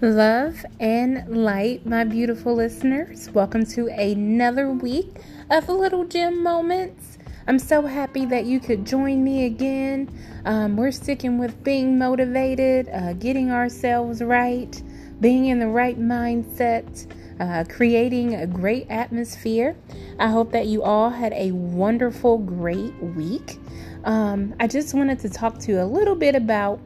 Love and light, my beautiful listeners. Welcome to another week of Little Gem Moments. I'm so happy that you could join me again. Um, we're sticking with being motivated, uh, getting ourselves right, being in the right mindset, uh, creating a great atmosphere. I hope that you all had a wonderful, great week. Um, I just wanted to talk to you a little bit about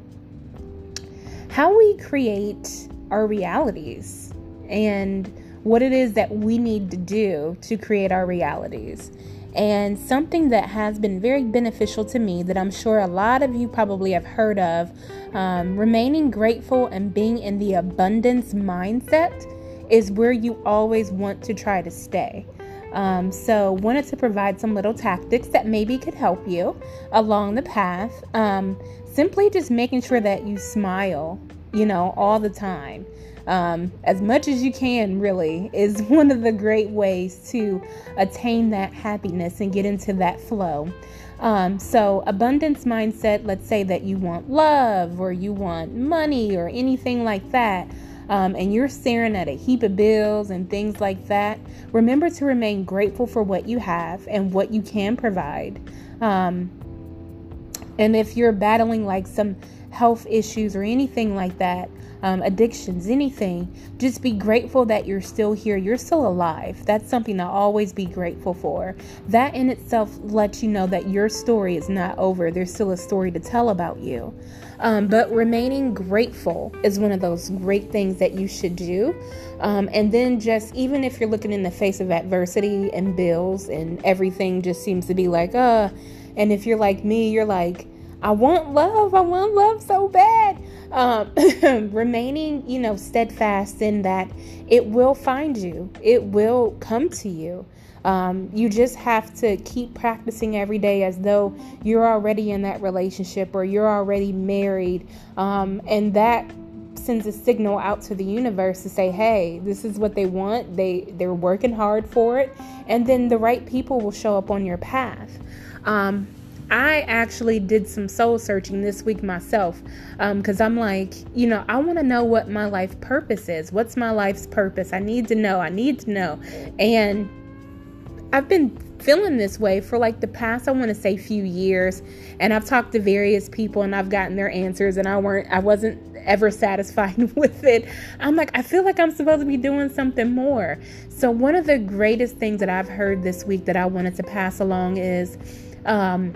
how we create our realities and what it is that we need to do to create our realities. And something that has been very beneficial to me that I'm sure a lot of you probably have heard of um, remaining grateful and being in the abundance mindset is where you always want to try to stay. Um, so, wanted to provide some little tactics that maybe could help you along the path. Um, simply just making sure that you smile you know, all the time. Um, as much as you can, really, is one of the great ways to attain that happiness and get into that flow. Um, so, abundance mindset, let's say that you want love or you want money or anything like that, um, and you're staring at a heap of bills and things like that, remember to remain grateful for what you have and what you can provide. Um, and if you're battling like some health issues or anything like that, um, addictions, anything, just be grateful that you're still here. You're still alive. That's something to always be grateful for. That in itself lets you know that your story is not over. There's still a story to tell about you. Um, but remaining grateful is one of those great things that you should do. Um, and then, just even if you're looking in the face of adversity and bills and everything just seems to be like, uh, and if you're like me, you're like, I want love. I want love so bad. Um, remaining, you know, steadfast in that it will find you, it will come to you. Um, you just have to keep practicing every day as though you're already in that relationship or you're already married. Um, and that sends a signal out to the universe to say, hey, this is what they want. They, they're working hard for it. And then the right people will show up on your path. Um, I actually did some soul searching this week myself because um, I'm like, you know, I want to know what my life purpose is. What's my life's purpose? I need to know. I need to know. And I've been feeling this way for like the past, I want to say, few years. And I've talked to various people and I've gotten their answers, and I weren't, I wasn't ever satisfied with it. I'm like, I feel like I'm supposed to be doing something more. So, one of the greatest things that I've heard this week that I wanted to pass along is, um,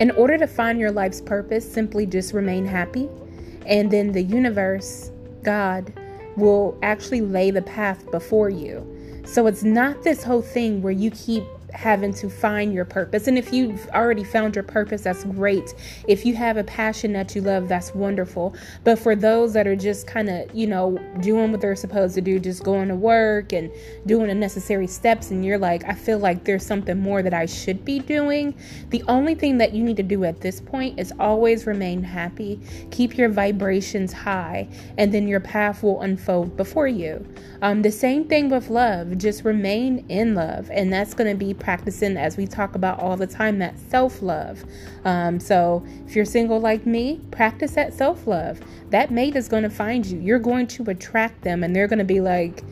in order to find your life's purpose, simply just remain happy. And then the universe, God, will actually lay the path before you. So it's not this whole thing where you keep having to find your purpose. And if you've already found your purpose, that's great. If you have a passion that you love, that's wonderful. But for those that are just kind of, you know, doing what they're supposed to do, just going to work and doing the necessary steps, and you're like, I feel like there's something more that I should be doing, the only thing that you need to do at this point is always remain happy, keep your vibrations high, and then your path will unfold before you. Um, the same thing with love, just remain in love, and that's going to be practicing, as we talk about all the time, that self love. Um, so if you're single like me, practice that self love. That mate is going to find you. You're going to attract them, and they're going to be like,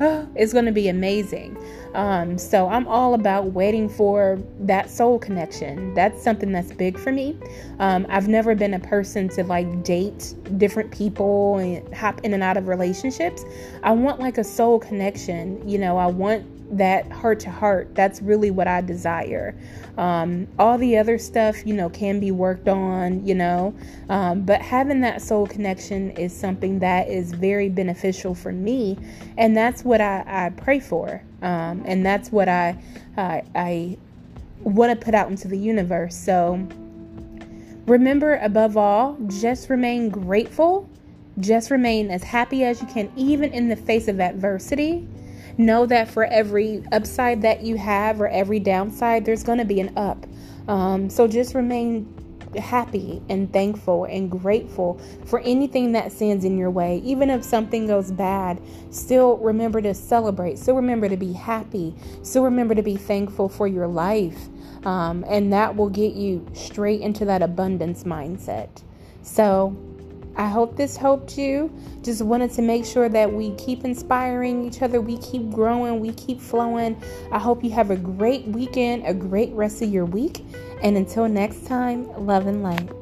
oh, it's going to be amazing. Um, so I'm all about waiting for that soul connection. That's something that's big for me. Um, I've never been a person to like date different people and hop in and out of relationships. I want like a soul connection. You know, I want that heart to heart. That's really what I desire. Um, all the other stuff, you know, can be worked on, you know, um, but having that soul connection is something that is very beneficial for me, and that's what I, I pray for, um, and that's what I I, I want to put out into the universe. So remember, above all, just remain grateful. Just remain as happy as you can, even in the face of adversity know that for every upside that you have or every downside, there's going to be an up. Um, so just remain happy and thankful and grateful for anything that stands in your way. Even if something goes bad, still remember to celebrate. Still remember to be happy. Still remember to be thankful for your life. Um, and that will get you straight into that abundance mindset. So, I hope this helped you. Just wanted to make sure that we keep inspiring each other, we keep growing, we keep flowing. I hope you have a great weekend, a great rest of your week. And until next time, love and light.